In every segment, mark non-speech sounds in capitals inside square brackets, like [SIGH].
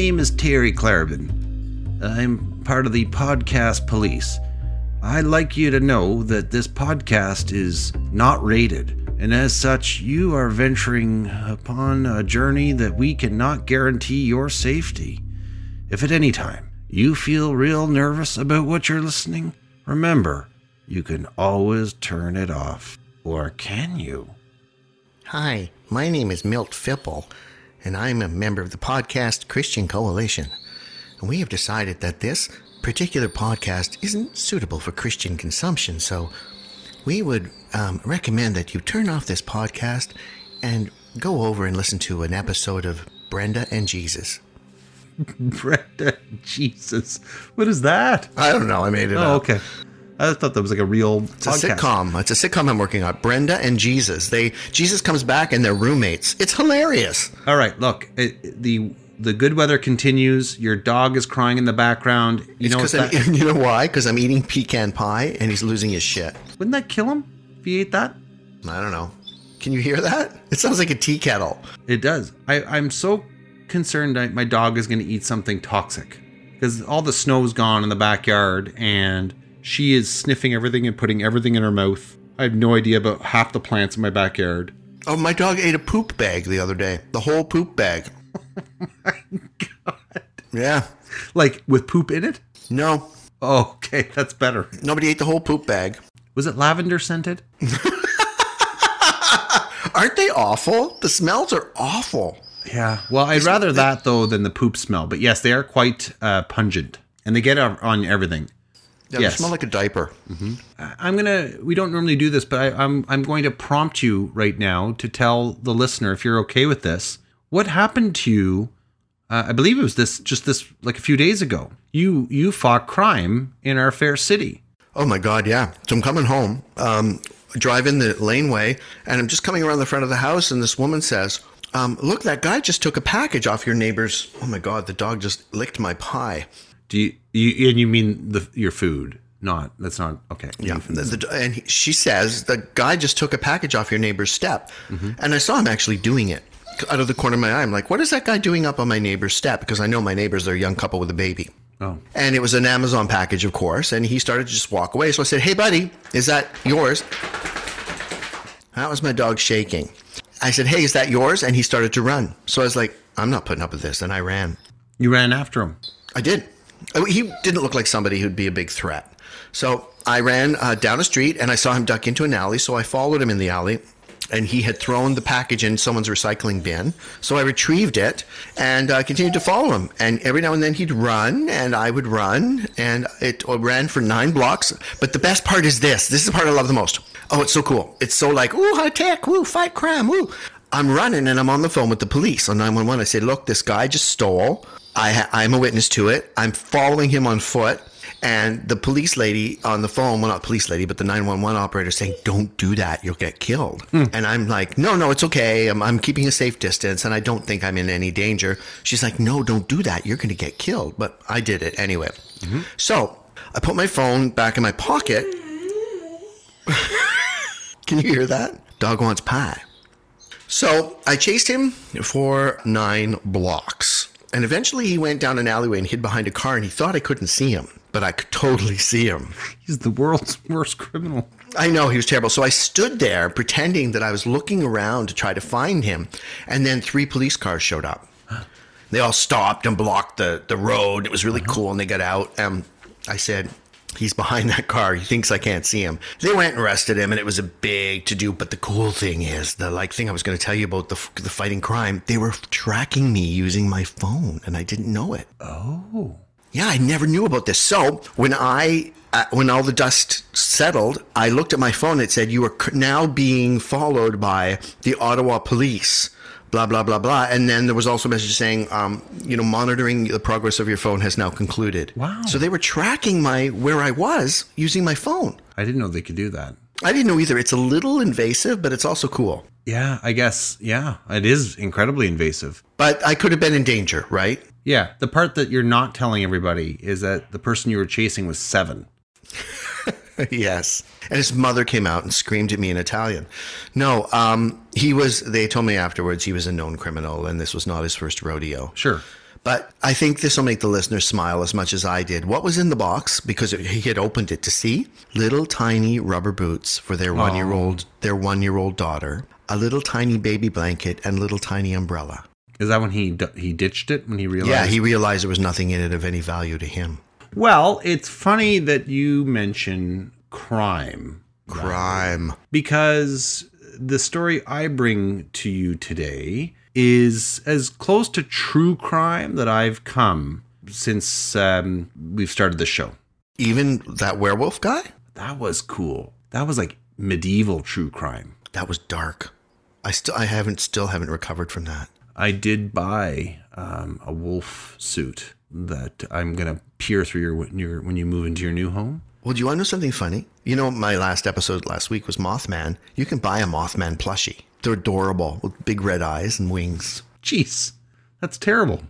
my name is Terry Clarabin. I'm part of the podcast police. I'd like you to know that this podcast is not rated, and as such, you are venturing upon a journey that we cannot guarantee your safety. If at any time you feel real nervous about what you're listening, remember, you can always turn it off. Or can you? Hi, my name is Milt Fipple, and I'm a member of the Podcast Christian Coalition. And we have decided that this particular podcast isn't suitable for Christian consumption, so we would um, recommend that you turn off this podcast and go over and listen to an episode of Brenda and Jesus. [LAUGHS] Brenda, and Jesus. What is that? I don't know, I made it Oh, up. okay. I thought that was like a real It's a sitcom. It's a sitcom I'm working on. Brenda and Jesus. They Jesus comes back and they're roommates. It's hilarious. All right, look, it, the the good weather continues. Your dog is crying in the background. You It's know, that, [LAUGHS] you know why? Because I'm eating pecan pie and he's losing his shit. wouldn't that kill him if he ate that? I don't know. Can you hear that? It sounds like a tea kettle. It does. I, I'm so concerned my dog is going to eat something toxic because all the snow's gone in the backyard and she is sniffing everything and putting everything in her mouth. I have no idea about half the plants in my backyard. Oh, my dog ate a poop bag the other day. The whole poop bag. [LAUGHS] My god. Yeah. Like with poop in it? No, Oh, okay, that's better. nobody ate the whole poop bag. Was it lavender scented? [LAUGHS] Aren't they awful? The smells are awful. Yeah. Well, I'd rather that though than the poop smell. But yes, they are quite uh, pungent, and they get on on everything. Yeah, Yes. They smell like a diaper. I- I'm gonna. We don't normally do this, but I, I'm I'm going to prompt you right now to tell the listener if you're okay with this. What happened to you? Uh, I believe it was this just this like a few days ago. You you fought crime in our fair city. Oh my God, yeah. So I'm coming home, um, drive in the laneway, and I'm just coming around the front of the house, and this woman says, um, Look, that guy just took a package off your neighbor's. Oh my God, the dog just licked my pie. Do you, you and you mean the your food? Not that's not okay. Yeah, the, and he, she says the guy just took a package off your neighbor's step, mm-hmm. and I saw him actually doing it out of the corner of my eye. I'm like, what is that guy doing up on my neighbor's step? Because I know my neighbors are a young couple with a baby. Oh. And it was an Amazon package, of course, and he started to just walk away. So I said, "Hey, buddy, is that yours?" That was my dog shaking. I said, "Hey, is that yours?" And he started to run. So I was like, "I'm not putting up with this," and I ran. You ran after him. I did. He didn't look like somebody who'd be a big threat. So I ran uh, down a street and I saw him duck into an alley. So I followed him in the alley and he had thrown the package in someone's recycling bin. So I retrieved it and uh, continued to follow him. And every now and then he'd run and I would run and it ran for nine blocks. But the best part is this this is the part I love the most. Oh, it's so cool. It's so like, ooh, high tech, woo, fight crime, woo. I'm running and I'm on the phone with the police on 911. I say, look, this guy just stole. I ha- I'm a witness to it. I'm following him on foot. And the police lady on the phone, well, not police lady, but the 911 operator saying, don't do that. You'll get killed. Hmm. And I'm like, no, no, it's okay. I'm, I'm keeping a safe distance and I don't think I'm in any danger. She's like, no, don't do that. You're going to get killed. But I did it anyway. Mm-hmm. So I put my phone back in my pocket. [LAUGHS] Can you hear that? Dog wants pie. So I chased him for nine blocks. And eventually he went down an alleyway and hid behind a car and he thought I couldn't see him, but I could totally see him. He's the world's [LAUGHS] worst criminal. I know he was terrible. So I stood there pretending that I was looking around to try to find him. And then three police cars showed up. They all stopped and blocked the, the road. It was really cool. And they got out. Um, I said, He's behind that car. He thinks I can't see him. They went and arrested him, and it was a big to do. But the cool thing is, the like thing I was going to tell you about the the fighting crime. They were tracking me using my phone, and I didn't know it. Oh. Yeah, I never knew about this. So when I uh, when all the dust settled, I looked at my phone. It said you are now being followed by the Ottawa Police. Blah blah blah blah, and then there was also a message saying, um, you know, monitoring the progress of your phone has now concluded. Wow. So they were tracking my where I was using my phone. I didn't know they could do that. I didn't know either. It's a little invasive, but it's also cool. Yeah, I guess. Yeah, it is incredibly invasive. But I could have been in danger, right? Yeah, the part that you're not telling everybody is that the person you were chasing was seven. [LAUGHS] yes. And his mother came out and screamed at me in Italian. No, um, he was, they told me afterwards he was a known criminal and this was not his first rodeo. Sure. But I think this will make the listeners smile as much as I did. What was in the box? Because he had opened it to see little tiny rubber boots for their one year old their one year old daughter, a little tiny baby blanket, and little tiny umbrella. Is that when he he ditched it when he realized? Yeah, he realized there was nothing in it of any value to him. Well, it's funny that you mention crime Crime. because the story I bring to you today is as close to true crime that I've come since um, we've started the show. Even that werewolf guy? That was cool. That was like medieval true crime. That was dark. I still I haven't still haven't recovered from that. I did buy um, a wolf suit that I'm gonna peer through your, your when you move into your new home. Well, do you want to know something funny? You know, my last episode last week was Mothman. You can buy a Mothman plushie. They're adorable with big red eyes and wings. Jeez, that's terrible.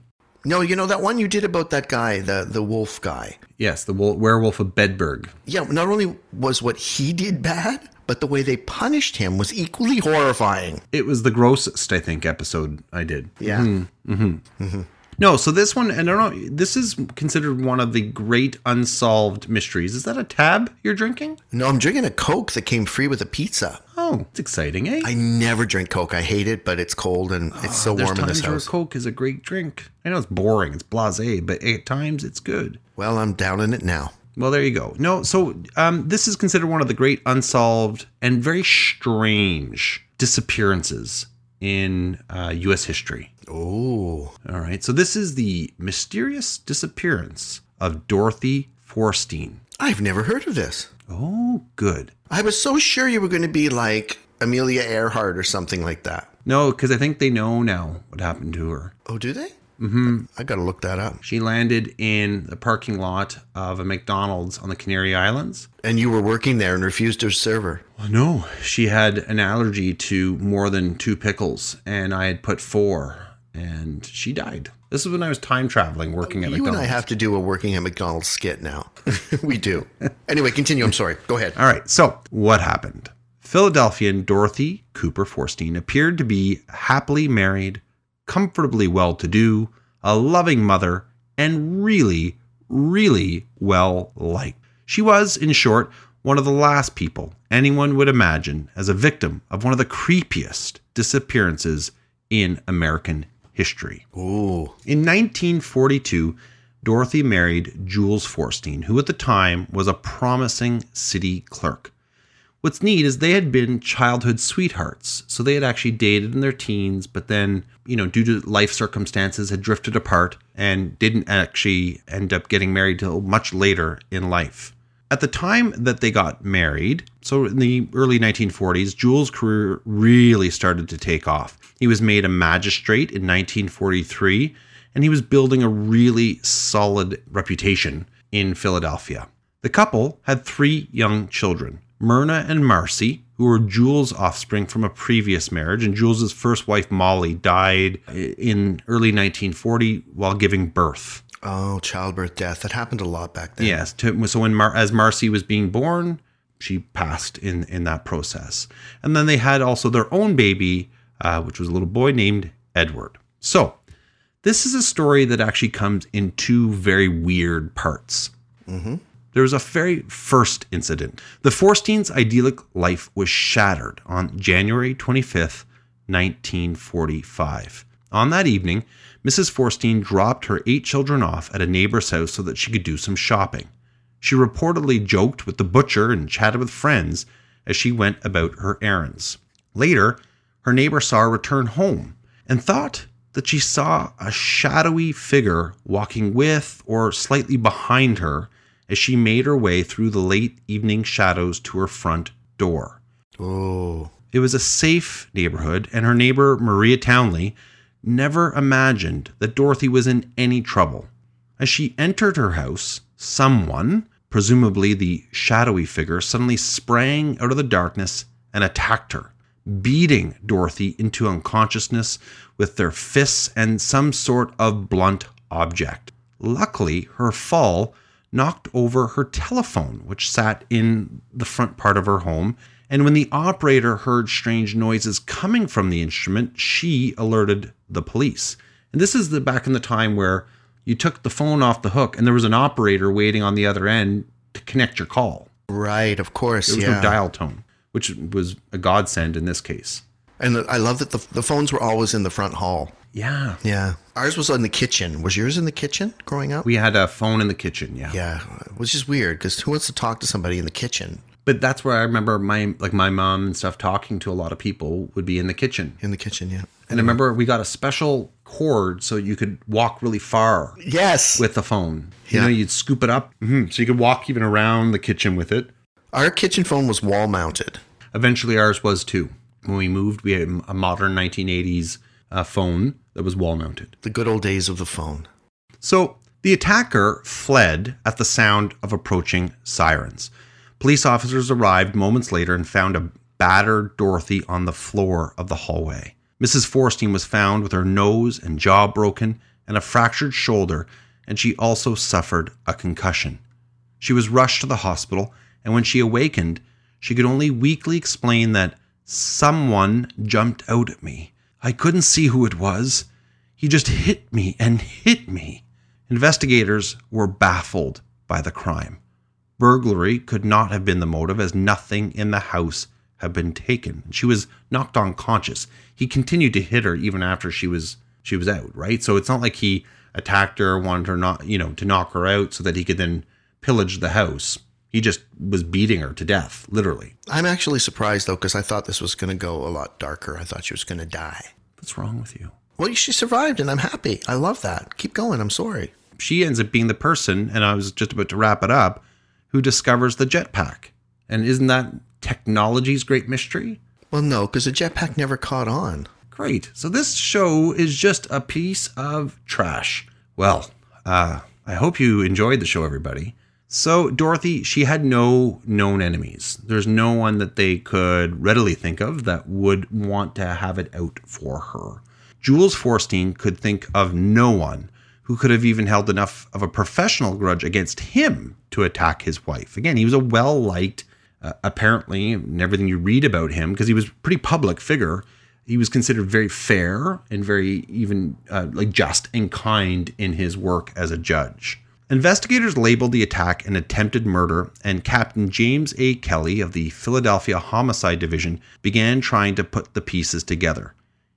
No, you know that one you did about that guy, the the wolf guy. Yes, the wol- werewolf of Bedburg. Yeah, not only was what he did bad, but the way they punished him was equally horrifying. It was the grossest, I think, episode I did. Yeah. Mm-hmm. Mm-hmm. Mm-hmm. No, so this one, and I don't know, this is considered one of the great unsolved mysteries. Is that a tab you're drinking? No, I'm drinking a Coke that came free with a pizza. Oh, it's exciting, eh? I never drink Coke. I hate it, but it's cold and it's so warm in this house. Coke is a great drink. I know it's boring, it's blasé, but at times it's good. Well, I'm down in it now. Well, there you go. No, so um, this is considered one of the great unsolved and very strange disappearances in uh, U.S. history. Oh, All right, so this is the mysterious disappearance of Dorothy Forstein. I've never heard of this. Oh, good. I was so sure you were going to be like Amelia Earhart or something like that. No, because I think they know now what happened to her. Oh, do they? Mm-hmm. I got to look that up. She landed in the parking lot of a McDonald's on the Canary Islands. And you were working there and refused to serve her. Well, no, she had an allergy to more than two pickles, and I had put four, and she died. This is when I was time traveling, working at McDonald's. You and I have to do a working at McDonald's skit now. [LAUGHS] we do. Anyway, continue. I'm sorry. Go ahead. All right, so what happened? Philadelphian Dorothy Cooper Forstein appeared to be happily married, comfortably well to do, a loving mother, and really, really well liked. She was, in short, one of the last people anyone would imagine as a victim of one of the creepiest disappearances in American history. Ooh. In 1942, Dorothy married Jules Forstein, who at the time was a promising city clerk. What's neat is they had been childhood sweethearts, so they had actually dated in their teens, but then, you know, due to life circumstances, had drifted apart and didn't actually end up getting married till much later in life. At the time that they got married, so in the early 1940s, Jules' career really started to take off. He was made a magistrate in 1943, and he was building a really solid reputation in Philadelphia. The couple had three young children, Myrna and Marcy, who were Jules' offspring from a previous marriage, and Jules' first wife, Molly, died in early 1940 while giving birth. Oh, childbirth death. That happened a lot back then. Yes. To, so when Mar- as Marcy was being born, she passed in in that process, and then they had also their own baby, uh, which was a little boy named Edward. So this is a story that actually comes in two very weird parts. There was a very first incident. The Forsteins' idyllic life was shattered on January 25th, 1945. On that evening, Mrs. Forstein dropped her eight children off at a neighbor's house so that she could do some shopping. She reportedly joked with the butcher and chatted with friends as she went about her errands. Later, her neighbor saw her return home and thought that she saw a shadowy figure walking with or slightly behind her as she made her way through the late evening shadows to her front door. Oh. It was a safe neighborhood, and her neighbor, Maria Townley, never imagined that Dorothy was in any trouble. As she entered her house, someone, presumably the shadowy figure, suddenly sprang out of the darkness and attacked her, beating Dorothy into unconsciousness with their fists and some sort of blunt object. Luckily, her fall knocked over her telephone, which sat in the front part of her home. And when the operator heard strange noises coming from the instrument, she alerted the police. And this is the back in the time where you took the phone off the hook and there was an operator waiting on the other end to connect your call. Right, of course. There was yeah. no dial tone, which was a godsend in this case. And I love that the, the phones were always in the front hall. Yeah. Yeah. Ours was in the kitchen. Was yours in the kitchen growing up? We had a phone in the kitchen, yeah. yeah, which is weird because who wants to talk to somebody in the kitchen? But that's where I remember my like my mom and stuff talking to a lot of people would be in the kitchen. In the kitchen, yeah. And I remember we got a special cord so you could walk really far Yes. with the phone. You Yeah. know, you'd scoop it up, mhm, so you could walk even around the kitchen with it. Our kitchen phone was wall mounted. Eventually, ours was too. When we moved, we had a modern 1980s uh, phone that was wall mounted. The good old days of the phone. So the attacker fled at the sound of approaching sirens. Police officers arrived moments later and found a battered Dorothy on the floor of the hallway. Mrs. Forstein was found with her nose and jaw broken and a fractured shoulder, and she also suffered a concussion. She was rushed to the hospital, and when she awakened, she could only weakly explain that someone jumped out at me. I couldn't see who it was. He just hit me and hit me. Investigators were baffled by the crime. Burglary could not have been the motive, as nothing in the house had been taken. She was knocked unconscious. He continued to hit her even after she was she was out, right? So it's not like he attacked her, wanted her not, you know, to knock her out so that he could then pillage the house. He just was beating her to death, literally. I'm actually surprised though because I thought this was going to go a lot darker. I thought she was going to die. What's wrong with you? Well, she survived, and I'm happy. I love that. Keep going. I'm sorry. She ends up being the person, and I was just about to wrap it up, who discovers the jetpack. And isn't that technology's great mystery? Well, no, because the jetpack never caught on. Great. So this show is just a piece of trash. Well, uh, I hope you enjoyed the show, everybody. So Dorothy, she had no known enemies. There's no one that they could readily think of that would want to have it out for her. Jules Forstein could think of no one who could have even held enough of a professional grudge against him to attack his wife. Again, he was a well liked, uh, apparently, and everything you read about him, because he was a pretty public figure. He was considered very fair and very even uh, like just and kind in his work as a judge. Investigators labeled the attack an attempted murder, and Captain James A. Kelly of the Philadelphia Homicide Division began trying to put the pieces together.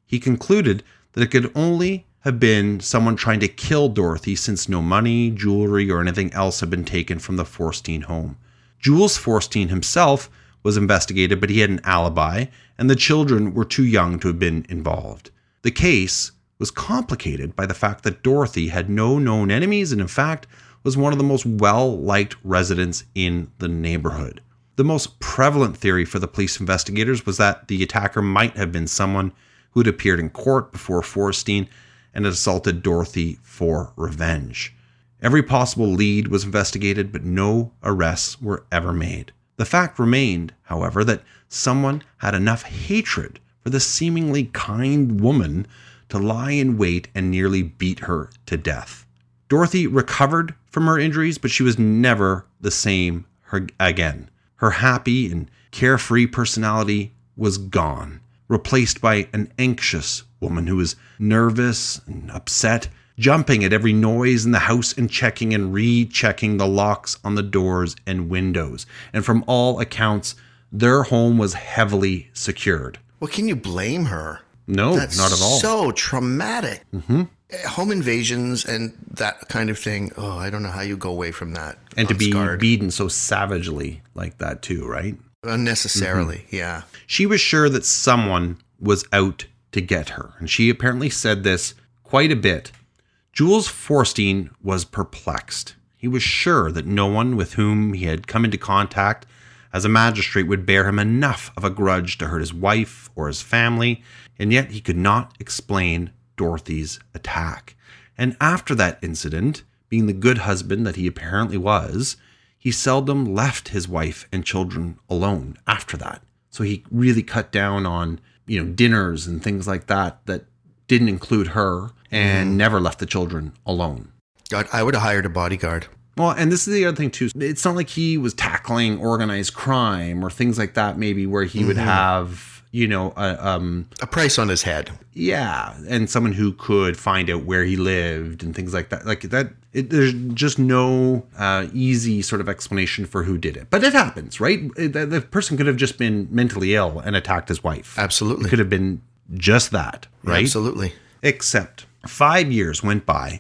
He concluded that it could only have been someone trying to kill Dorothy since no money, jewelry, or anything else had been taken from the Forstein home. Jules Forstein himself was investigated, but he had an alibi, and the children were too young to have been involved. The case was complicated by the fact that Dorothy had no known enemies and, in fact, was one of the most well liked residents in the neighborhood. The most prevalent theory for the police investigators was that the attacker might have been someone who had appeared in court before Forstein and had assaulted Dorothy for revenge. Every possible lead was investigated, but no arrests were ever made. The fact remained, however, that someone had enough hatred for the seemingly kind woman to lie in wait and nearly beat her to death. Dorothy recovered from her injuries, but she was never the same her, again. Her happy and carefree personality was gone, replaced by an anxious woman who was nervous and upset, jumping at every noise in the house and checking and rechecking the locks on the doors and windows. And from all accounts, their home was heavily secured. Well, can you blame her? No, That's not at all. So traumatic. Mm-hmm. Home invasions and that kind of thing. Oh, I don't know how you go away from that. and to be beaten so savagely like that too, right? unnecessarily. Mm-hmm. Yeah. She was sure that someone was out to get her, and she apparently said this quite a bit. Jules Forstein was perplexed. He was sure that no one with whom he had come into contact as a magistrate would bear him enough of a grudge to hurt his wife or his family, and yet he could not explain Dorothy's attack. And after that incident, being the good husband that he apparently was, he seldom left his wife and children alone after that. So he really cut down on, you know, dinners and things like that that didn't include her and mm. never left the children alone. God, I would have hired a bodyguard. Well, and this is the other thing too. It's not like he was tackling organized crime or things like that, maybe where he would mm-hmm. have you know, uh, um, A price on his head. yeah, and someone who could find out where he lived and things like that. Like that, it, there's just no uh, easy sort of explanation for who did it. But it happens, right? It- the, the person could have just been mentally ill and attacked his wife. Absolutely. It could have been just that, right? Absolutely. Except five years went by,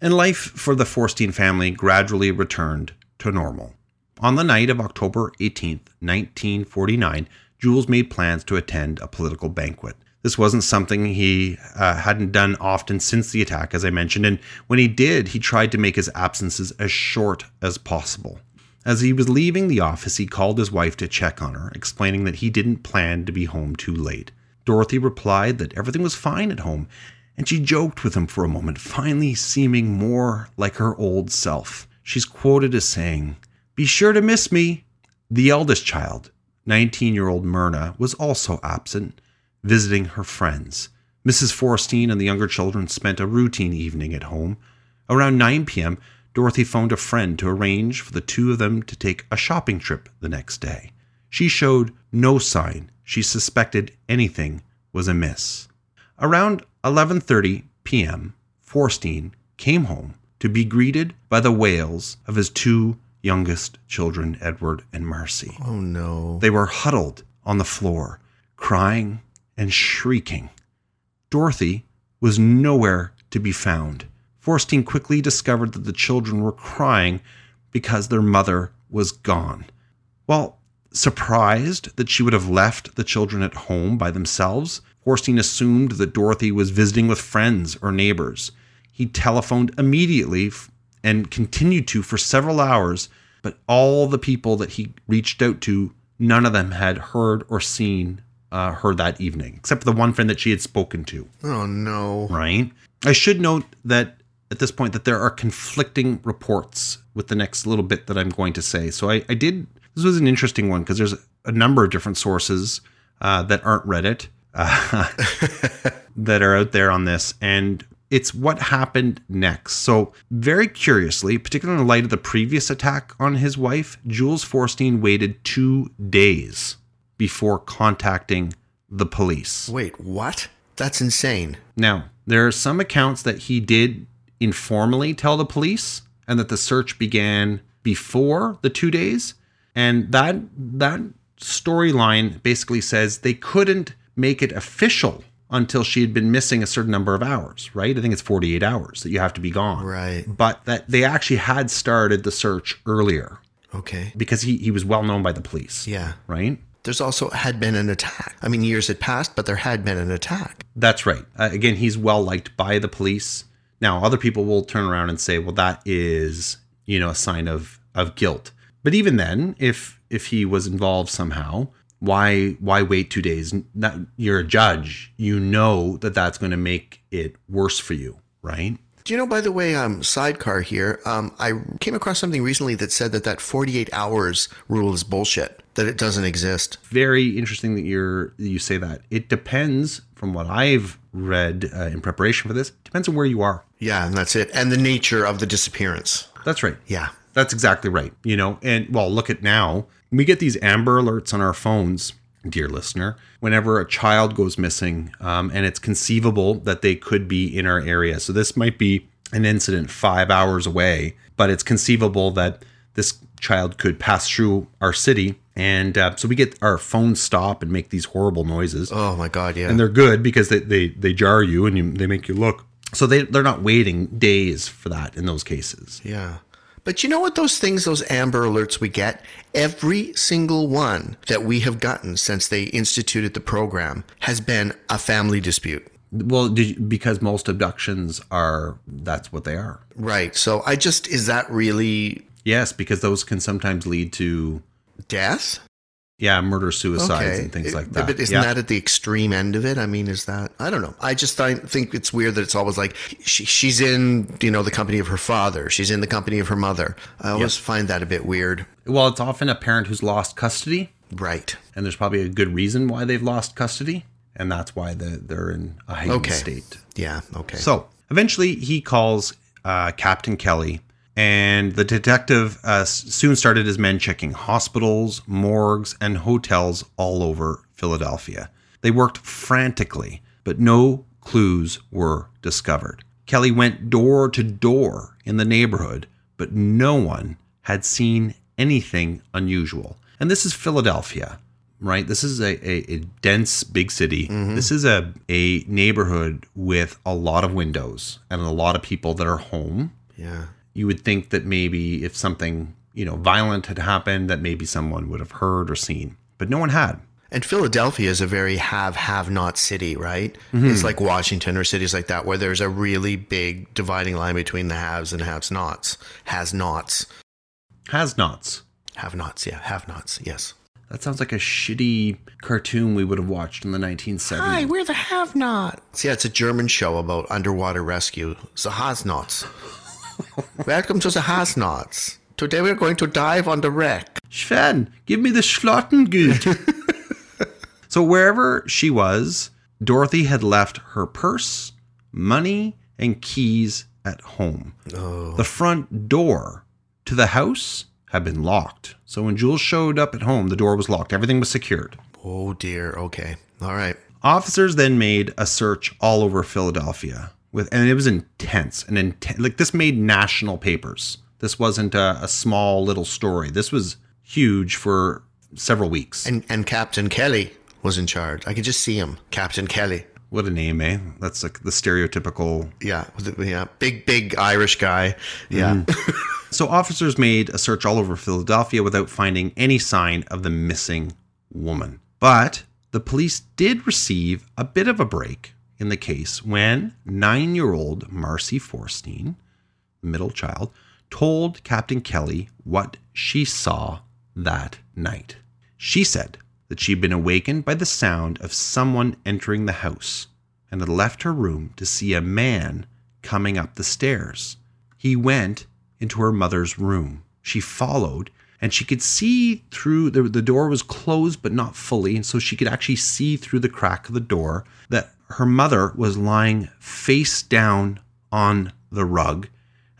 and life for the Forstein family gradually returned to normal. On the night of October 18th, 1949, Jules made plans to attend a political banquet. This wasn't something he uh, hadn't done often since the attack, as I mentioned, and when he did, he tried to make his absences as short as possible. As he was leaving the office, he called his wife to check on her, explaining that he didn't plan to be home too late. Dorothy replied that everything was fine at home, and she joked with him for a moment, finally seeming more like her old self. She's quoted as saying, Be sure to miss me. The eldest child, 19 year old Myrna, was also absent, visiting her friends. Mrs. Forstein and the younger children spent a routine evening at home. Around 9 p.m., Dorothy phoned a friend to arrange for the two of them to take a shopping trip the next day. She showed no sign she suspected anything was amiss. Around 11:30 p.m., Forstein came home to be greeted by the wails of his two youngest children, Edward and Marcy. Oh no. They were huddled on the floor, crying and shrieking. Dorothy was nowhere to be found. Forstein quickly discovered that the children were crying because their mother was gone. While surprised that she would have left the children at home by themselves, Forstein assumed that Dorothy was visiting with friends or neighbors. He telephoned immediately and continued to for several hours, but all the people that he reached out to, none of them had heard or seen uh, her that evening, except for the one friend that she had spoken to Oh no. right? I should note that at this point that there are conflicting reports with the next little bit that I'm going to say. So I, I did this was an interesting one because there's a number of different sources uh, that aren't Reddit uh, [LAUGHS] that are out there on this, and it's what happened next. So very curiously, particularly in light of the previous attack on his wife, Jules Forstein waited two days before contacting the police. Wait, what? That's insane. Now, there are some accounts that he did informally tell the police and that the search began before the 2 days, and that that storyline basically says they couldn't make it official until she had been missing a certain number of hours, right? I think it's 48 hours that you have to be gone. Right. But that they actually had started the search earlier Okay. because he, he was well known by the police. Yeah. Right? There's also had been an attack. I mean, years had passed, but there had been an attack. That's right. Uh, again, he's well liked by the police. Now, other people will turn around and say, "Well, that is, you know, a sign of of guilt." But even then, if if he was involved somehow, why why wait two days? You're a judge. You know that that's going to make it worse for you, right? Do you know, by the way, um, sidecar here, um, I came across something recently that said that that 48 hours rule is bullshit, that it doesn't exist. Very interesting that you're you say that. It depends, from what I've read uh, in preparation for this, depends on where you are. Yeah, and that's it. And the nature of the disappearance. That's right. Yeah. That's exactly right. You know, and well, look at now. We get these Amber alerts on our phones, dear listener, whenever a child goes missing, um, and it's conceivable that they could be in our area. So this might be an incident five hours away, but it's conceivable that this child could pass through our city. And uh, so we get our phones stop and make these horrible noises Oh my God, yeah. and they're good because they, they, they jar you and you, they make you look. So they, they're not waiting days for that in those cases. Yeah. But you know what those things, those Amber alerts we get? Every single one that we have gotten since they instituted the program has been a family dispute. Well, you, because most abductions are that's what they are. Right. So I just, is that really Yes, because those can sometimes lead to death? Yeah, murder, suicides, and things It- like that. But isn't yeah. that at the extreme end of it? I mean, is that, I don't know. I just th- think it's weird that it's always like she, she's in, you know, the company of her father. She's in the company of her mother. I always find that a bit weird. well, it's often a parent who's lost custody, Right. and there's probably a good reason why they've lost custody, and that's why the, they're in a heightened Okay. state. Yeah. Okay. So eventually, he calls uh, Captain Kelly, and the detective uh, soon started his men checking hospitals, morgues, and hotels all over Philadelphia. They worked frantically, but no clues were discovered. Kelly went door to door in the neighborhood, but no one had seen anything unusual. And this is Philadelphia, right? This is a, a, a dense big city. This is a, a neighborhood with a lot of windows and a lot of people that are home. Yeah. You would think that maybe if something, you know, violent had happened, that maybe someone would have heard or seen, but no one had. And Philadelphia is a very have have not city, right? Mm-hmm. It's like Washington or cities like that where there's a really big dividing line between the haves and have nots. Has nots. Has nots. Have nots, yeah. Have nots, yes. That sounds like a shitty cartoon we would have watched in the 1970s. we're the have nots. Yeah, it's a German show about underwater rescue. The has nots. [LAUGHS] Welcome to the has nots. Today we're going to dive on the wreck. Sven, give me the Schlottengut. [LAUGHS] so wherever she was, Dorothy had left her purse, money, and keys at home. Oh. The front door to the house had been locked. So when Jules showed up at home, the door was locked. Everything was secured. Oh dear, okay. All right. Officers then made a search all over Philadelphia with, and it was intense and intense. Like this made national papers. This wasn't a, a small little story. This was huge for several weeks. And and Captain Kelly was in charge. I could just see him. Captain Kelly. What a name, eh? That's like the stereotypical. Yeah, yeah, big big Irish guy. Yeah. [LAUGHS] So officers made a search all over Philadelphia without finding any sign of the missing woman. But the police did receive a bit of a break in the case when nine year old Marcy Forstein, middle child, told Captain Kelly what she saw that night. She said that she'd been awakened by the sound of someone entering the house and had left her room to see a man coming up the stairs. He went into her mother's room. She followed and she could see through the, the door was closed but not fully and so she could actually see through the crack of the door that her mother was lying face down on the rug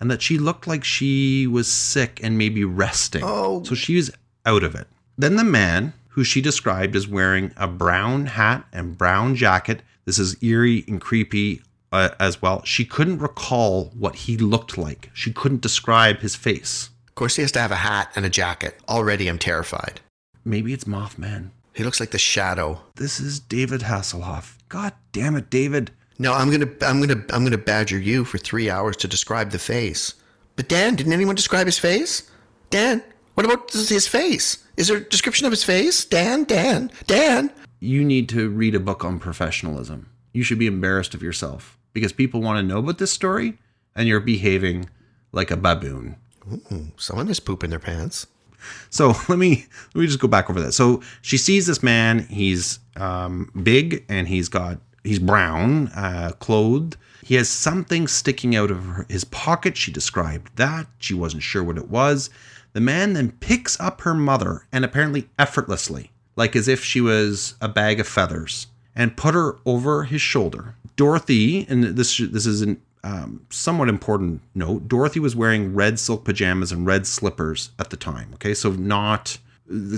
and that she looked like she was sick and maybe resting. Oh. So she was out of it. Then the man, who she described as wearing a brown hat and brown jacket, this is eerie and creepy uh, as well. She couldn't recall what he looked like. She couldn't describe his face. Of course, he has to have a hat and a jacket. Already, I'm terrified. Maybe it's Mothman. He looks like the shadow. This is David Hasselhoff. God damn it, David. No, I'm gonna, I'm gonna, I'm gonna badger you for three hours to describe the face. But Dan, didn't anyone describe his face? Dan, what about his face? Is there a description of his face? Dan, Dan, Dan. You need to read a book on professionalism. You should be embarrassed of yourself because people want to know about this story and you're behaving like a baboon. Someone is poop in their pants. So [LAUGHS] let me let me just go back over that. So she sees this man. He's um, big and he's got he's brown, uh, clothed. He has something sticking out of his pocket. She described that. She wasn't sure what it was. The man then picks up her mother and apparently effortlessly, like as if she was a bag of feathers, and put her over his shoulder. Dorothy, and this this is an um, somewhat important note. Dorothy was wearing red silk pajamas and red slippers at the time. Okay, so not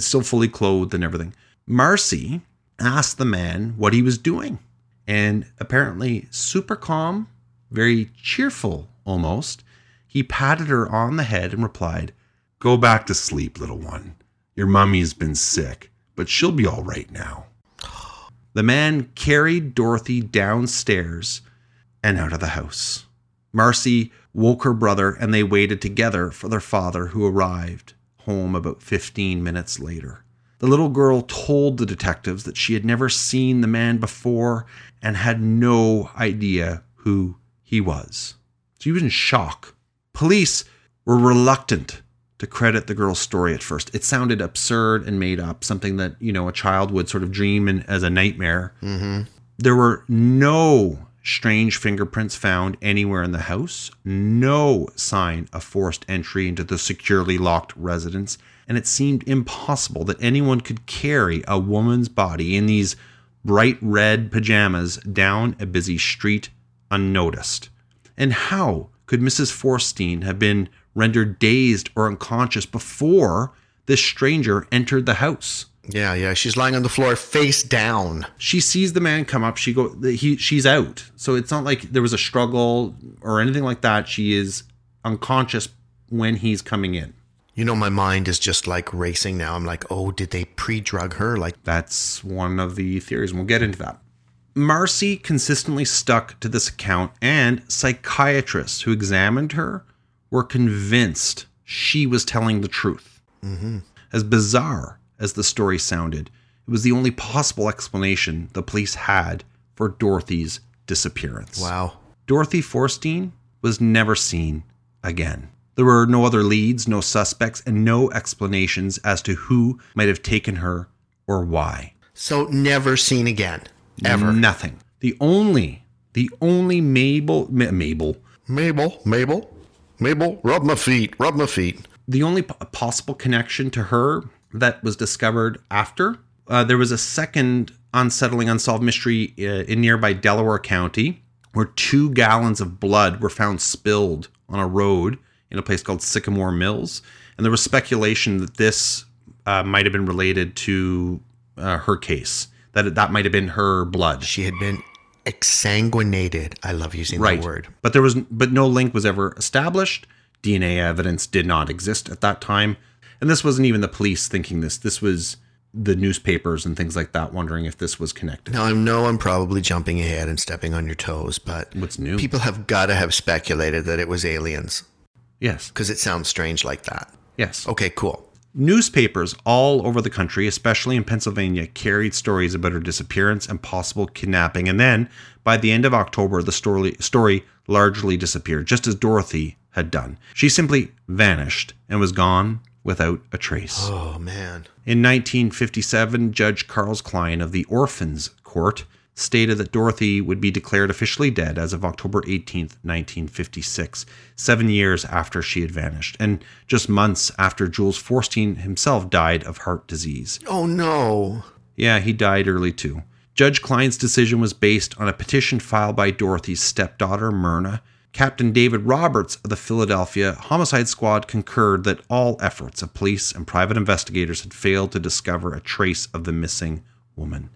still fully clothed and everything. Marcy asked the man what he was doing, and apparently super calm, very cheerful almost. He patted her on the head and replied, "Go back to sleep, little one. Your mummy's been sick, but she'll be all right now." The man carried Dorothy downstairs and out of the house. Marcy woke her brother and they waited together for their father, who arrived home about 15 minutes later. The little girl told the detectives that she had never seen the man before and had no idea who he was. She was in shock. Police were reluctant to credit the girl's story at first. It sounded absurd and made up, something that, you know, a child would sort of dream in, as a nightmare. Mm-hmm. There were no strange fingerprints found anywhere in the house, no sign of forced entry into the securely locked residence, and it seemed impossible that anyone could carry a woman's body in these bright red pajamas down a busy street unnoticed. And how could Mrs. Forstein have been rendered dazed or unconscious before this stranger entered the house? Yeah, yeah. She's lying on the floor face down. She sees the man come up. She go he she's out. So it's not like there was a struggle or anything like that. She is unconscious when he's coming in. You know, my mind is just like racing now. I'm like, oh, did they pre drug her? Like, That's one of the theories, and we'll get into that. Marcy consistently stuck to this account, and psychiatrists who examined her were convinced she was telling the truth. Mm-hmm. As bizarre as the story sounded, it was the only possible explanation the police had for Dorothy's disappearance. wow. Dorothy Forstein was never seen again. There were no other leads, no suspects, and no explanations as to who might have taken her or why. So never seen again. Ever. Nothing. The only, the only Mabel, Ma- Mabel, Mabel, Mabel, Mabel, rub my feet, rub my feet. the only p- possible connection to her that was discovered after uh, there was a second unsettling unsolved mystery uh, in nearby Delaware County where two gallons of blood were found spilled on a road in a place called Sycamore Mills, and there was speculation that this uh, might have been related to uh, her case. That that might have been her blood. She had been exsanguinated. I love using right. that word. But there was but no link was ever established. DNA evidence did not exist at that time. And this wasn't even the police thinking this. This was the newspapers and things like that wondering if this was connected. Now I know I'm probably jumping ahead and stepping on your toes, but What's new? people have got to have speculated that it was aliens yes. because it sounds strange like that. Yes. Okay, cool. Newspapers all over the country, especially in Pennsylvania, carried stories about her disappearance and possible kidnapping. And then by the end of October, the story, story largely disappeared, just as Dorothy had done. She simply vanished and was gone without a trace. Oh man. In 1957, Judge Charles Klein of the Orphans Court stated that Dorothy would be declared officially dead as of October 18th, 1956, seven years after she had vanished, and just months after Jules Forstein himself died of heart disease. Oh no. Yeah, he died early too. Judge Klein's decision was based on a petition filed by Dorothy's stepdaughter, Myrna. Captain David Roberts of the Philadelphia Homicide Squad concurred that all efforts of police and private investigators had failed to discover a trace of the missing woman.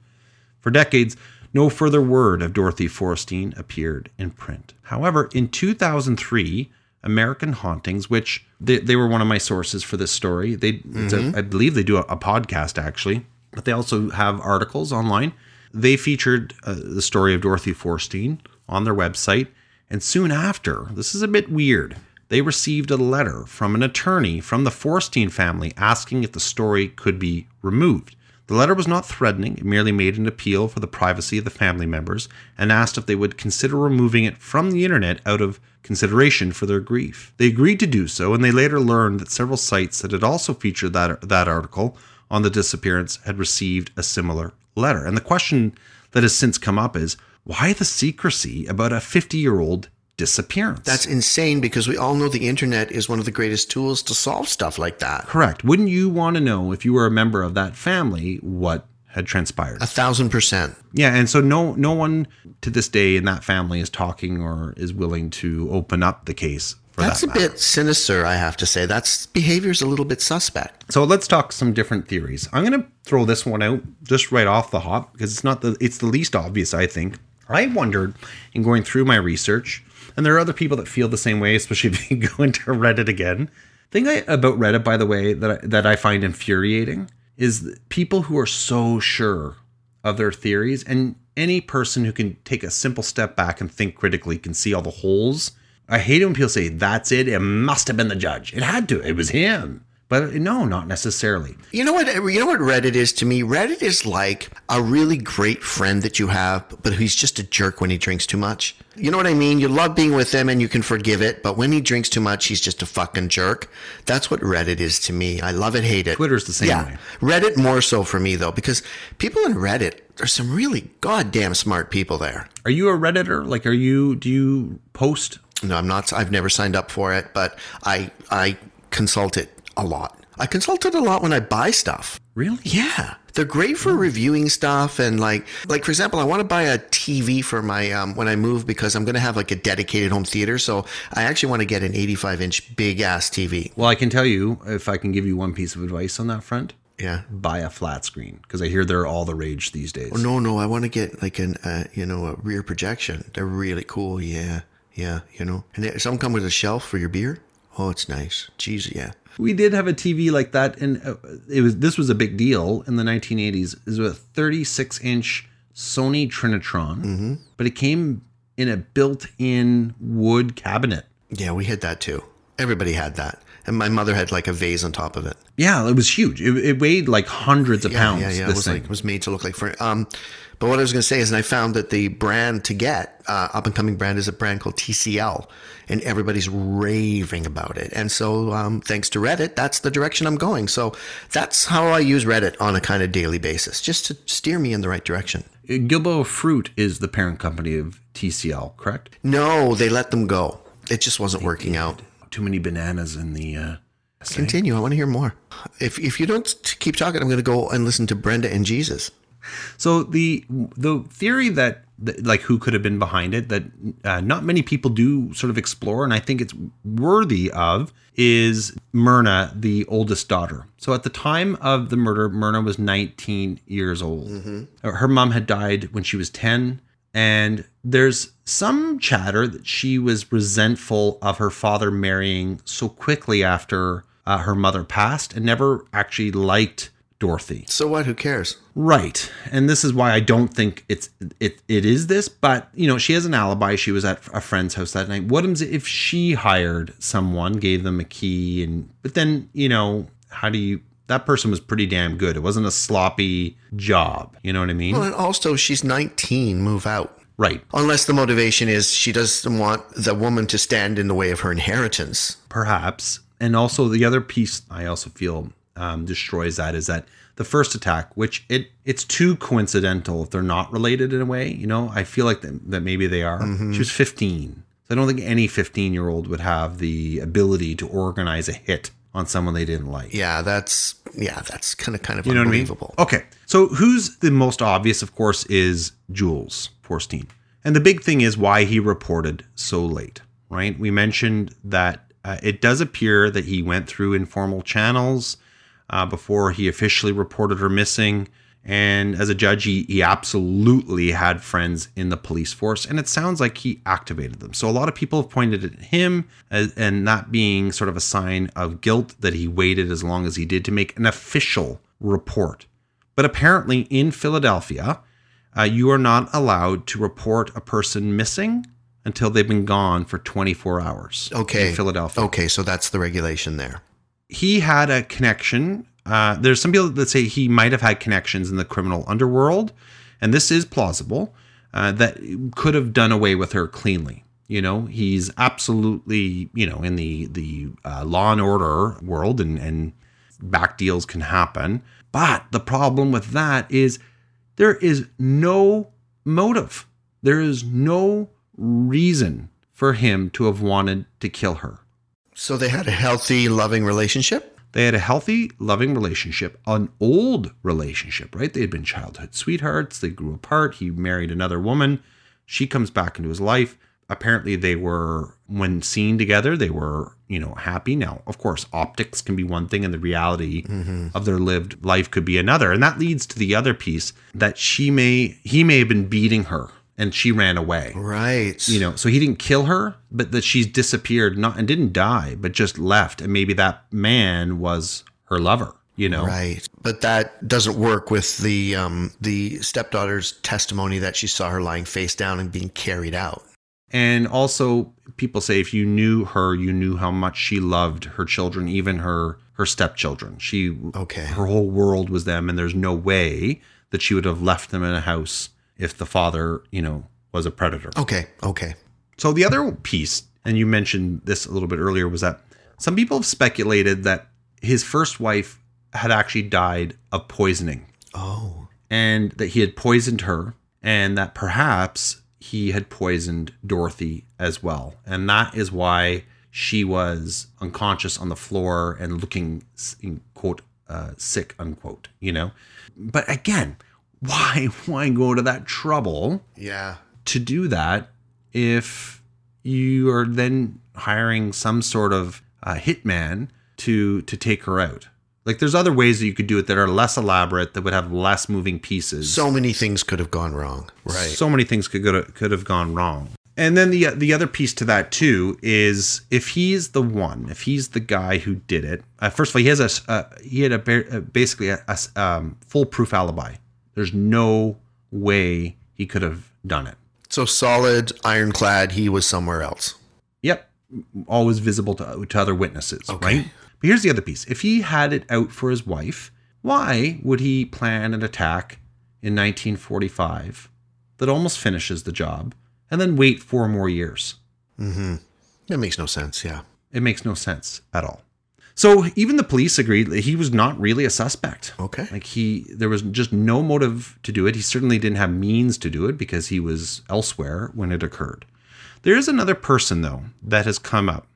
For decades, no further word of Dorothy Forstein appeared in print. However, in 2003, American Hauntings, which they, they were one of my sources for this story, they it's a, I believe they do a, a podcast actually, but they also have articles online. They featured uh, the story of Dorothy Forstein on their website, and soon after, this is a bit weird. They received a letter from an attorney from the Forstein family asking if the story could be removed. The letter was not threatening, it merely made an appeal for the privacy of the family members and asked if they would consider removing it from the internet out of consideration for their grief. They agreed to do so, and they later learned that several sites that had also featured that, that article on the disappearance had received a similar letter. And the question that has since come up is why the secrecy about a 50 year old disappearance? That's insane because we all know the internet is one of the greatest tools to solve stuff like that. correct. Wouldn't you want to know if you were a member of that family what had transpired? A thousand percent. Yeah, and so no no one to this day in that family is talking or is willing to open up the case for That's that a bit sinister, I have to say. That's behavior's a little bit suspect. So let's talk some different theories. I'm going to throw this one out just right off the hop because it's not the it's the least obvious I think. I wondered in going through my research and there are other people that feel the same way especially [LAUGHS] if you go into Reddit again. Thing I, about Reddit by the way that I, that I find infuriating is people who are so sure of their theories and any person who can take a simple step back and think critically can see all the holes. I hate it when people say that's it. It must have been the judge. It had to. It was him. But no, not necessarily. You know what? You know what Reddit is to me. Reddit is like a really great friend that you have, but he's just a jerk when he drinks too much. You know what I mean? You love being with him and you can forgive it, but when he drinks too much, he's just a fucking jerk. That's what Reddit is to me. I love it, hate it. Twitter's the same yeah. way. Reddit more so for me though, because people in Reddit, there's some really goddamn smart people there. Are you a redditor? Like, are you? Do you post? No, I'm not. I've never signed up for it, but I I consult it a lot. I consult it a lot when I buy stuff. Really? Yeah, they're great for reviewing stuff and like like for example, I want to buy a TV for my um, when I move because I'm going to have like a dedicated home theater. So I actually want to get an 85 inch big ass TV. Well, I can tell you if I can give you one piece of advice on that front. Yeah. buy a flat screen because I hear they're all the rage these days. Oh, no, no, I want to get like an, uh, you know, a rear projection. They're really cool. Yeah, yeah, you know. And they, some come with a shelf for your beer. Oh, it's nice. Jeez, yeah. We did have a TV like that, and uh, it was this was a big deal in the 1980s. It was a 36 inch Sony Trinitron, but it came in a built-in wood cabinet. Yeah, we had that too. Everybody had that. And my mother had like a vase on top of it. Yeah, it was huge. It, it weighed like hundreds of Yeah, pounds. yeah, yeah. It was thing. like it was made to look like for um but what I was going to say is, and I found that the brand to get, uh, up and coming brand, is a brand called TCL, and everybody's raving about it. And so, um, thanks to Reddit, that's the direction I'm going. So that's how I use Reddit on a kind of daily basis, just to steer me in the right direction. Gilboa Fruit is the parent company of TCL, correct? No, they let them go. It just wasn't working out. Too many bananas in the. Uh, Continue. I want to hear more. If if you don't keep talking, I'm going to go and listen to Brenda and Jesus. So the the theory that, like who could have been behind it that uh, not many people do sort of explore, and I think it's worthy of is Myrna, the oldest daughter. So at the time of the murder, Myrna was 19 years old. Uh, Her mom had died when she was 10. And there's some chatter that she was resentful of her father marrying so quickly after uh, her mother passed and never actually liked Dorothy. So what? Who cares? Right. And this is why I don't think it's it it is this, but you know, she has an alibi. She was at a friend's house that night. What if she hired someone, gave them a key and but then, you know, how do you that person was pretty damn good. It wasn't a sloppy job. You know what I mean? Well, and also she's 19. Move out. Right. Unless the motivation is she doesn't want the woman to stand in the way of her inheritance. perhaps. And also the other piece I also feel um, destroys that is that the first attack, which it it's too coincidental if they're not related in a way. You know, I feel like that, that maybe they are. She was 15. So I don't think any 15 year old would have the ability to organize a hit on someone they didn't like. Yeah, that's yeah, that's kind of kind of You know what I mean? unbelievable. Okay. So who's the most obvious, of course, is Jules And the big thing is why he reported so late, right? We mentioned that uh, it does appear that he went through informal channels uh, before he officially reported her missing. And as a judge, he, he absolutely had friends in the police force. And it sounds like he activated them. So a lot of people have pointed at him as, and that being sort of a sign of guilt that he waited as long as he did to make an official report. But apparently, in Philadelphia, uh, you are not allowed to report a person missing until they've been gone for 24 hours. Okay. In Philadelphia. Okay, so that's the regulation there. He had a connection. Uh, there's some people that say he might have had connections in the criminal underworld, and this is plausible. Uh, that could have done away with her cleanly. You know, he's absolutely you know in the the uh, law and order world, and and back deals can happen. But the problem with that is there is no motive. There is no reason for him to have wanted to kill her. So they had a healthy, loving relationship. They had a healthy, loving relationship, an old relationship, right? They had been childhood sweethearts. They grew apart. He married another woman. She comes back into his life. Apparently, they were, when seen together, they were, you know, happy. Now, of course, optics can be one thing and the reality of their lived life could be another. And that leads to the other piece that she may, he may have been beating her and she ran away Right. you know so he didn't kill her but that she's disappeared not and didn't die but just left and maybe that man was her lover you know Right. But that doesn't work with the um the stepdaughter's testimony that she saw her lying face down and being carried out. And also people say if you knew her you knew how much she loved her children even her her stepchildren she Okay. her whole world was them and there's no way that she would have left them in a house if the father you know was a predator Okay. Okay. So the other piece, and you mentioned this a little bit earlier, was that some people have speculated that his first wife had actually died of poisoning Oh. and that he had poisoned her and that perhaps he had poisoned Dorothy as well. And that is why she was unconscious on the floor and looking in quote uh, sick unquote, you know. But again, why [LAUGHS] why go to that trouble Yeah. to do that if you are then hiring some sort of uh, hitman to to take her out. Like there's other ways that you could do it that are less elaborate that would have less moving pieces. So many things could have gone wrong. Right. So many things could go could have gone wrong. And then the the other piece to that too is if he's the one, if he's the guy who did it. Uh, first of all, he has a uh, he had a ba- basically a, a um, foolproof alibi. There's no way he could have done it. So solid, ironclad, he was somewhere else. Yep, always visible to, to other witnesses, Okay. right? But here's the other piece. If he had it out for his wife, why would he plan an attack in 1945 that almost finishes the job and then wait four more years? Mm-hmm. That makes no sense. Yeah. It makes no sense at all. So even the police agreed that he was not really a suspect. Okay. Like he there was just no motive to do it. He certainly didn't have means to do it because he was elsewhere when it occurred. There is another person though that has come up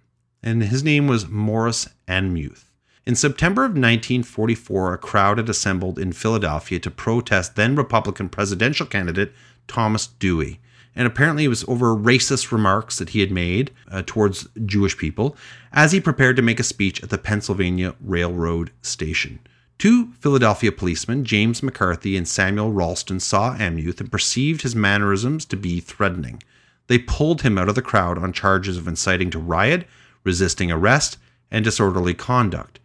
and his name was Morris Anmuth. In September of 1944, a crowd had assembled in Philadelphia to protest then Republican presidential candidate Thomas Dewey. And apparently it was over racist remarks that he had made uh, towards Jewish people as he prepared to make a speech at the Pennsylvania Railroad Station. Two Philadelphia policemen, James McCarthy and Samuel Ralston, saw Amuth and perceived his mannerisms to be threatening. They pulled him out of the crowd on charges of inciting to riot, resisting arrest, and disorderly conduct.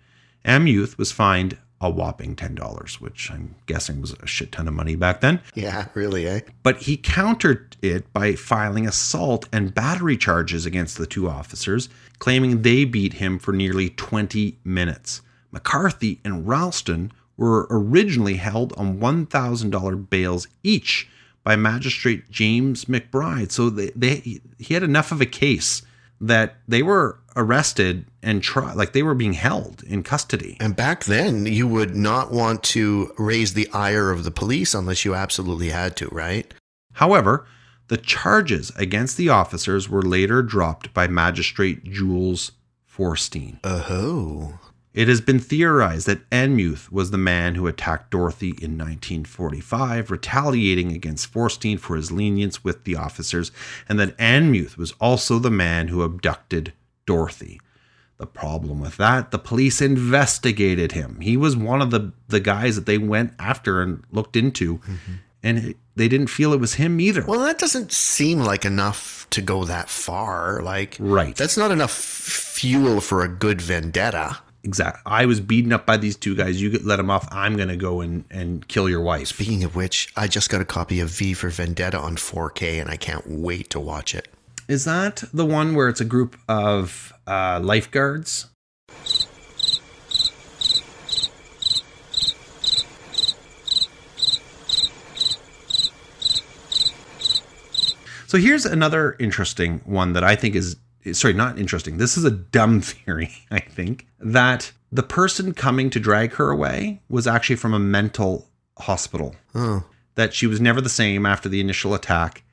M. Youth was fined a whopping $10, which I'm guessing was a shit ton of money back then. Yeah, really, eh? But he countered it by filing assault and battery charges against the two officers, claiming they beat him for nearly 20 minutes. McCarthy and Ralston were originally held on $1,000 bails each by magistrate James McBride. So they, they he had enough of a case that they were arrested and tried, like they were being held in custody. And back then, you would not want to raise the ire of the police unless you absolutely had to, right? However, the charges against the officers were later dropped by Magistrate Jules Forstein. Oh. It has been theorized that Enmuth was the man who attacked Dorothy in 1945, retaliating against Forstein for his lenience with the officers, and that Enmuth was also the man who abducted Dorothy. The problem with that, the police investigated him. He was one of the, the guys that they went after and looked into, mm-hmm. and it, they didn't feel it was him either. Well, that doesn't seem like enough to go that far. Like, Right. That's not enough fuel for a good vendetta. Exactly. I was beaten up by these two guys. You get let them off. I'm going to go and, and kill your wife. Speaking of which, I just got a copy of V for Vendetta on 4K and I can't wait to watch it. Is that the one where it's a group of uh, lifeguards? So here's another interesting one that I think is sorry, not interesting. This is a dumb [LAUGHS] theory, I think, that the person coming to drag her away was actually from a mental hospital. Oh, That she was never the same after the initial attack,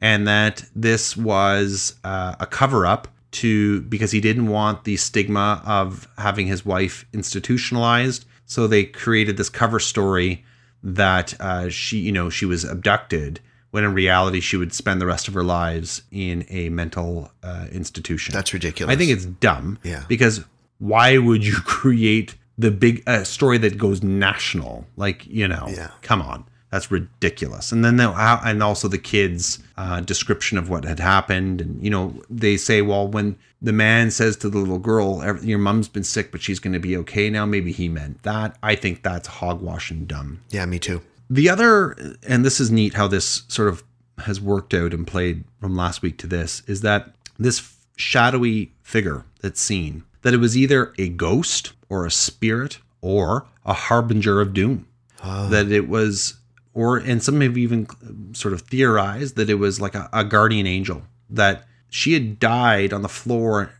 and that this was uh, a cover up to because he didn't want the stigma of having his wife institutionalized. So they created this cover story that uh, she, you know, she was abducted when in reality she would spend the rest of her lives in a mental uh, institution. that's ridiculous. I think it's dumb. Yeah. Because why would you [LAUGHS] create the big uh, story that goes national? Like, you know, Yeah. come on. That's ridiculous. And then, the, and also the kids' uh, description of what had happened. And, you know, they say, well, when the man says to the little girl, your mom's been sick, but she's going to be okay now, maybe he meant that. I think that's hogwash and dumb. Yeah, me too. The other, and this is neat how this sort of has worked out and played from last week to this, is that this shadowy figure that's seen, that it was either a ghost or a spirit or a harbinger of doom. Ah. That it was, or, and some have even sort of theorized that it was like a, a guardian angel, that she had died on the floor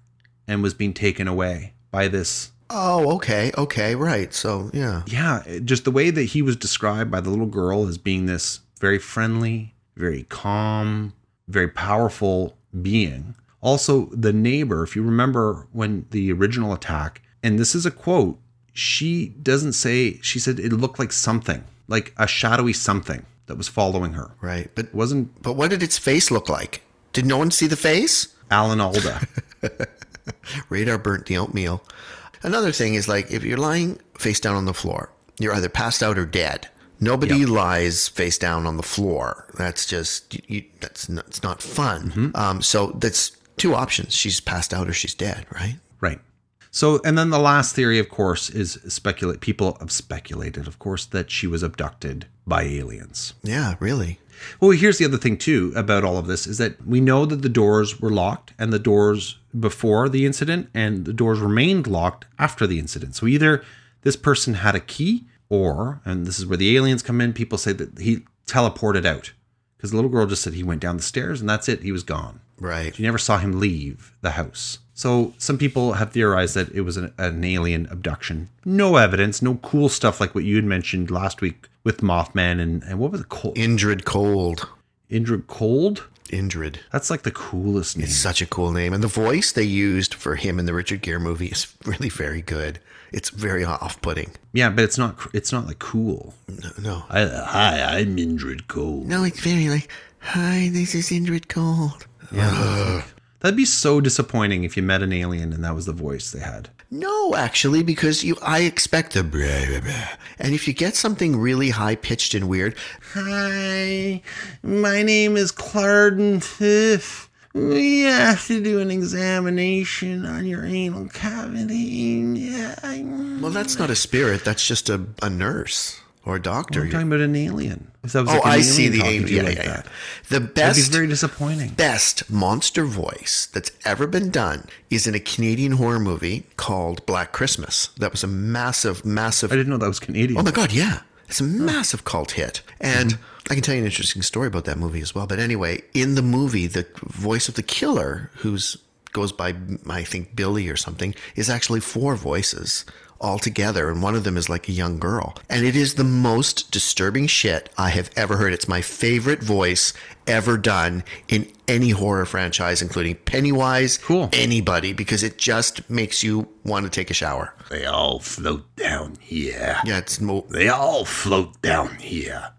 and was being taken away by this Oh, okay. Okay, right. So, yeah. yeah, just the way that he was described by the little girl as being this very friendly, very calm, very powerful being. Also, the neighbor, if you remember when the original attack, and this is a quote, she doesn't say, she said it looked like something, like a shadowy something that was following her. Right. But It wasn't but what did its face look like? Did no one see the face? Alan Alda. [LAUGHS] Radar burnt the oatmeal. Another thing is like if you're lying face down on the floor, you're either passed out or dead. Nobody lies face down on the floor. That's just you, that's not, it's not fun. Um, so that's two options. She's passed out or she's dead, right? Right. So, and then the last theory, of course, is speculate. People have speculated, of course, that she was abducted by aliens. Yeah, really. Well, here's the other thing too about all of this is that we know that the doors were locked and the doors before the incident and the doors remained locked after the incident. So either this person had a key or, and this is where the aliens come in, people say that he teleported out because the little girl just said he went down the stairs and that's it. He was gone. Right. You never saw him leave the house. So some people have theorized that it was an, an alien abduction. No evidence, no cool stuff like what you had mentioned last week with Mothman and, and what was it called? Indrid Cold. Indrid Cold? Indrid. That's like the coolest name. It's such a cool name. And the voice they used for him in the Richard Gere movie is really very good. It's very off putting. Yeah, but it's not it's not like cool. No, no. I, hi, I'm Indrid Cold. No, it's very like, hi, this is Indrid Cold. That'd be so disappointing if you met an alien and that was the voice they had. No, actually, because you, I expect the blah, blah, blah. And if you get something really high pitched and weird, Hi, my name is Clarden Fifth. We have to do an examination on your anal cavity. Yeah, well, that's not a spirit. That's just a, a nurse or a doctor. You're talking about an alien. If that was Oh, like I alien see the talking aim. to you Yeah, like yeah, yeah. that. The That'd best, be very disappointing. best monster voice that's ever been done is in a Canadian horror movie called Black Christmas. That was a massive, massive I didn't know that was Canadian. Oh my god, yeah. It's a massive cult hit. And mm-hmm. I can tell you an interesting story about that movie as well. But anyway, in the movie, the voice of the killer, who's goes by I think Billy or something, is actually four voices all together, and one of them is like a young girl. And it is the most disturbing shit I have ever heard. It's my favorite voice ever done in any horror franchise, including Pennywise, Cool. anybody, because it just makes you want to take a shower. They all float down here. Yeah, it's mo- They all float down here.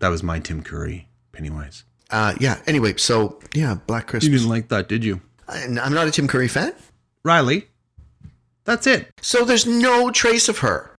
That was my Tim Curry, Pennywise. uh, yeah. Anyway, so yeah, Black Christmas. You didn't like that, did you? And I'm not a Tim Curry fan. Riley, that's it. So there's no trace of her.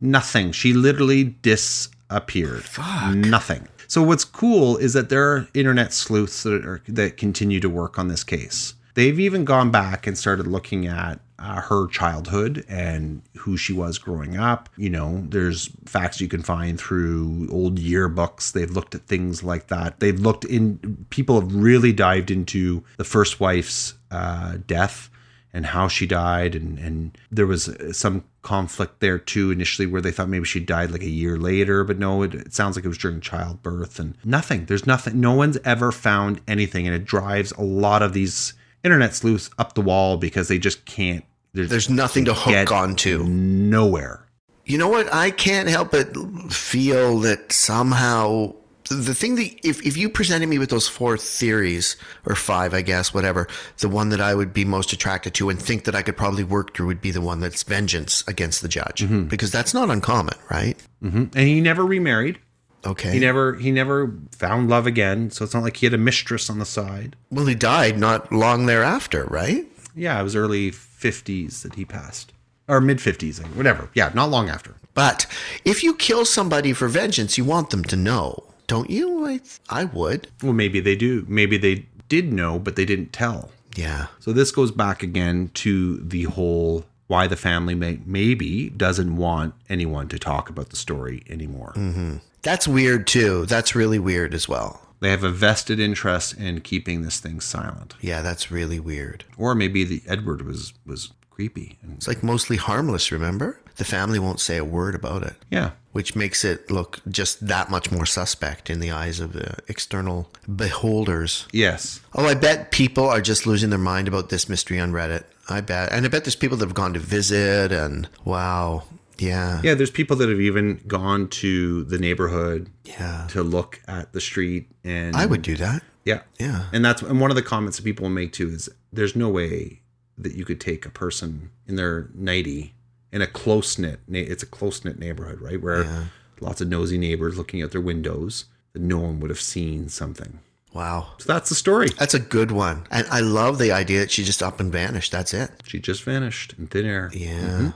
Nothing. She literally disappeared. Fuck. Nothing. So what's cool is that there are internet sleuths that are that continue to work on this case. They've even gone back and started looking at uh, her childhood and who she was growing up. You know, there's facts you can find through old yearbooks. They've looked at things like that. They've looked in. People have really dived into the first wife's uh, death and how she died and and there was uh, some conflict there too initially where they thought maybe she died like a year later but no it, it sounds like it was during childbirth and nothing there's nothing no one's ever found anything and it drives a lot of these internet sleuths up the wall because they just can't There's nothing to hook onto. nowhere You know what? I can't help but feel that somehow the thing that if, if you presented me with those four theories or five, I guess, whatever, the one that I would be most attracted to and think that I could probably work through would be the one that's vengeance against the judge. Because that's not uncommon, right? hmm and he never remarried Okay. he never he never found love again so it's not like he had a mistress on the side well, he died not long thereafter, right? yeah it was early 50s that he passed or mid 50s like, whatever yeah not long after But if you kill somebody for vengeance, you want them to know, don't you? I, I would. Well, maybe they do. Maybe they did know, but they didn't tell. Yeah. So this goes back again to the whole why the family may, maybe doesn't want anyone to talk about the story anymore. Mm-hmm. That's weird too. That's really weird as well. They have a vested interest in keeping this thing silent. Yeah, that's really weird. Or maybe the Edward was was creepy. And It's like mostly harmless, remember? The family won't say a word about it, yeah, which makes it look just that much more suspect in the eyes of the external beholders. yes, Oh, I bet people are just losing their mind about this mystery on Reddit. I bet. And I bet there's people that have gone to visit and wow. Yeah. yeah. There's people that have even gone to the neighborhood Yeah. to look at the street, and I would do that. Yeah. Yeah. And that's and one of the comments that people make too is there's no way that you could take a person in their 90 in a close knit it's a close knit neighborhood, right? Where Yeah. lots of nosy neighbors looking out their windows that no one would have seen something. Wow. So that's the story. That's a good one. And I love the idea that she just up and vanished. That's it. She just vanished in thin air. Yeah. Mm-hmm.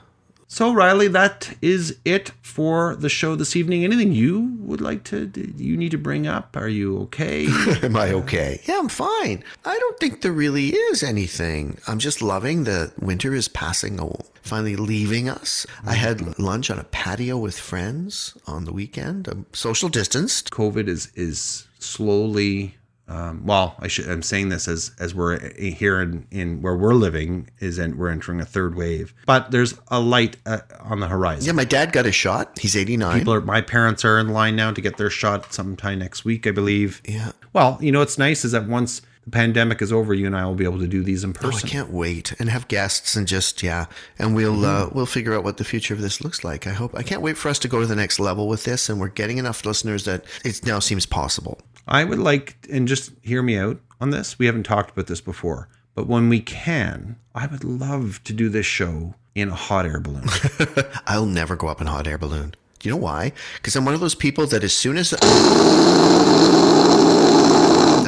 So, Riley, that is it for the show this evening. Anything you would like to, you need to bring up? Are you okay? [LAUGHS] Am I okay? Yeah, I'm fine. I don't think there really is anything. I'm just loving that winter is passing, finally leaving us. I had mm-hmm. lunch on a patio with friends on the weekend. I'm social distanced. COVID is is slowly um, well, I should, I'm saying this as as we're here in, in where we're living is and we're entering a third wave, but there's a light uh, on the horizon. Yeah, my dad got a shot. He's 89. People are, my parents are in line now to get their shot sometime next week, I believe. Yeah. Well, you know, what's nice is that once pandemic is over, you and I will be able to do these in person. Oh, I can't wait and have guests and just yeah, and we'll mm-hmm. uh, we'll figure out what the future of this looks like. I hope I can't wait for us to go to the next level with this, and we're getting enough listeners that it now seems possible. I would like, and just hear me out on this. We haven't talked about this before, but when we can, I would love to do this show in a hot air balloon. [LAUGHS] I'll never go up in a hot air balloon. Do you know why? Because I'm one of those people that as soon as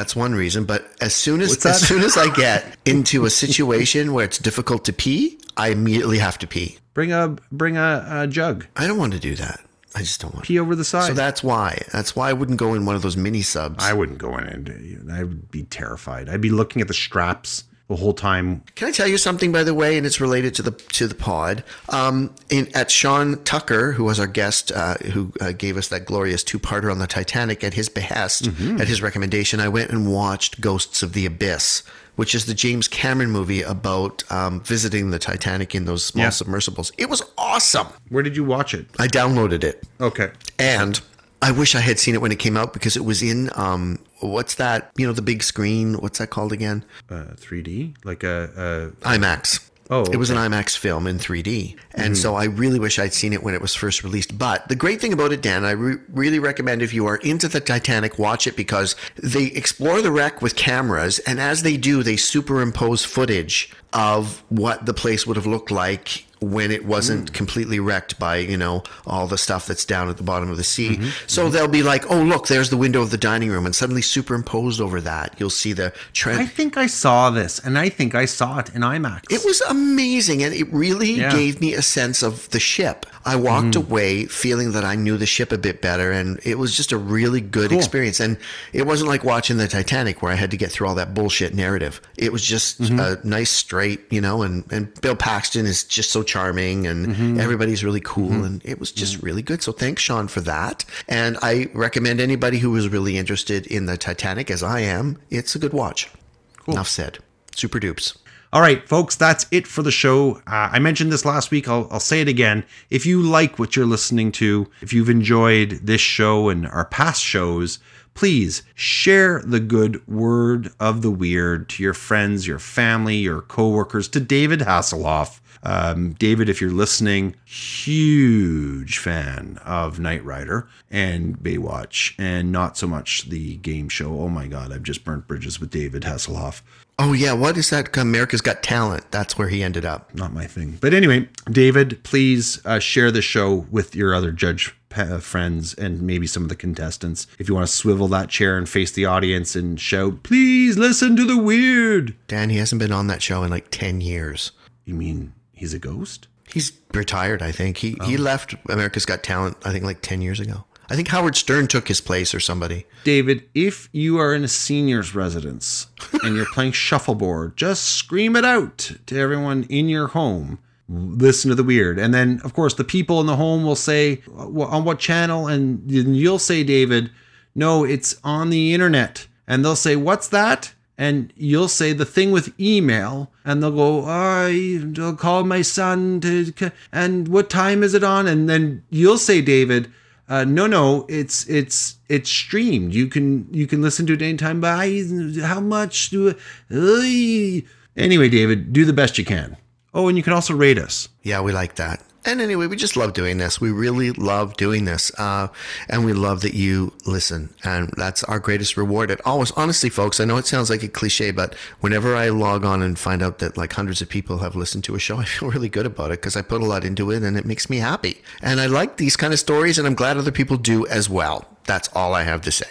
that's one reason, but as soon as as soon as I get into a situation where it's difficult to pee, I immediately have to pee. Bring a bring a, a jug. I don't want to do that. I just don't want pee over the side. So that's why. That's why I wouldn't go in one of those mini subs. I wouldn't go in and I would be terrified. I'd be looking at the straps the whole time. Can I tell you something, by the way, and it's related to the to the pod? Um, in, at Sean Tucker, who was our guest, uh, who uh, gave us that glorious two parter on the Titanic, at his behest, mm-hmm. at his recommendation, I went and watched Ghosts of the Abyss which is the James Cameron movie about um, visiting the Titanic in those small yeah. submersibles. It was awesome. Where did you watch it? I downloaded it. Okay. And I wish I had seen it when it came out because it was in um, what's that? You know, the big screen. What's that called again? Uh, 3D, like a, a IMAX. Oh, okay. it was an IMAX film in 3D. And mm. so I really wish I'd seen it when it was first released. But the great thing about it, Dan, I re- really recommend if you are into the Titanic, watch it because they explore the wreck with cameras. And as they do, they superimpose footage of what the place would have looked like when it wasn't mm. completely wrecked by you know all the stuff that's down at the bottom of the sea. Mm-hmm. So mm-hmm. they'll be like, "Oh, look, there's the window of the dining room," and suddenly superimposed over that, you'll see the trend. I think I saw this, and I think I saw it in IMAX. It was amazing, and it really yeah. gave me a sense of the ship. I walked mm. away feeling that I knew the ship a bit better, and it was just a really good cool. experience. And it wasn't like watching the Titanic where I had to get through all that bullshit narrative. It was just mm-hmm. a nice straight, you know. And and Bill Paxton is just so charming, and mm-hmm. everybody's really cool, mm-hmm. and it was just mm-hmm. really good. So thanks, Sean, for that. And I recommend anybody who is really interested in the Titanic, as I am, it's a good watch. Cool. Enough said. Super dupes. All right, folks, that's it for the show. Uh, I mentioned this last week. I'll, I'll say it again. If you like what you're listening to, if you've enjoyed this show and our past shows, please share the good word of the weird to your friends, your family, your coworkers, to David Hasselhoff. Um, David, if you're listening, huge fan of Knight Rider and Baywatch, and not so much the game show. Oh my God, I've just burnt bridges with David Hasselhoff. Oh yeah, what is that? America's Got Talent. That's where he ended up. Not my thing. But anyway, David, please uh, share the show with your other judge uh, friends and maybe some of the contestants. If you want to swivel that chair and face the audience and shout, "Please listen to the weird." Dan, he hasn't been on that show in like ten years. You mean he's a ghost? He's retired. I think he oh. he left America's Got Talent. I think like ten years ago. I think Howard Stern took his place or somebody. David, if you are in a senior's residence [LAUGHS] and you're playing shuffleboard, just scream it out to everyone in your home. Listen to the weird. And then, of course, the people in the home will say, on what channel? And you'll say, David, no, it's on the internet. And they'll say, what's that? And you'll say the thing with email and they'll go i'll call my son to and what time is it on and then you'll say david uh, no, no, it's it's it's streamed. You can you can listen to it anytime. By how much do? Uh, anyway, David, do the best you can. Oh, and you can also rate us. Yeah, we like that. And anyway, we just love doing this. We really love doing this. Uh, and we love that you listen. And that's our greatest reward. It always, honestly, folks, I know it sounds like a cliche, but whenever I log on and find out that like hundreds of people have listened to a show, [LAUGHS] I feel really good about it because I put a lot into it and it makes me happy. And I like these kind of stories and I'm glad other people do as well. That's all I have to say.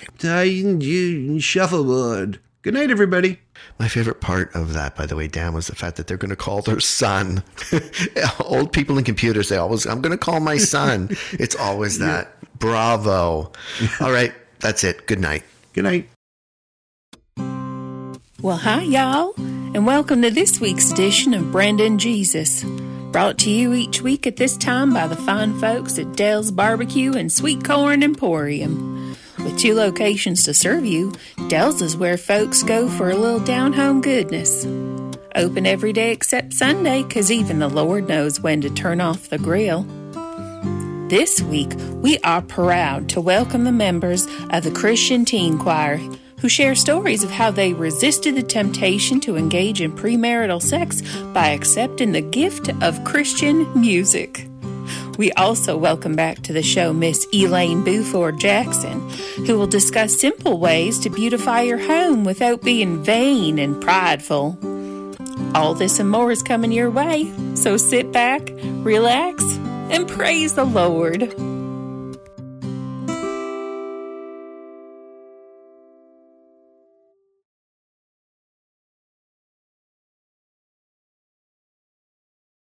Shuffleboard. Good night, everybody. My favorite part of that, by the way, Dan, was the fact that they're going to call their son. [LAUGHS] Old people in computers, they always, I'm going to call my son. [LAUGHS] it's always that. Bravo. [LAUGHS] All right, that's it. Good night. Good night. Well, hi, y'all, and welcome to this week's edition of Brandon Jesus. Brought to you each week at this time by the fine folks at Dell's Barbecue and Sweet Corn Emporium. With two locations to serve you, Dell's is where folks go for a little down home goodness. Open every day except Sunday, 'cause even the Lord knows when to turn off the grill. This week, we are proud to welcome the members of the Christian Teen Choir who share stories of how they resisted the temptation to engage in premarital sex by accepting the gift of Christian music. We also welcome back to the show Miss Elaine Buford Jackson, who will discuss simple ways to beautify your home without being vain and prideful. All this and more is coming your way, so sit back, relax, and praise the Lord.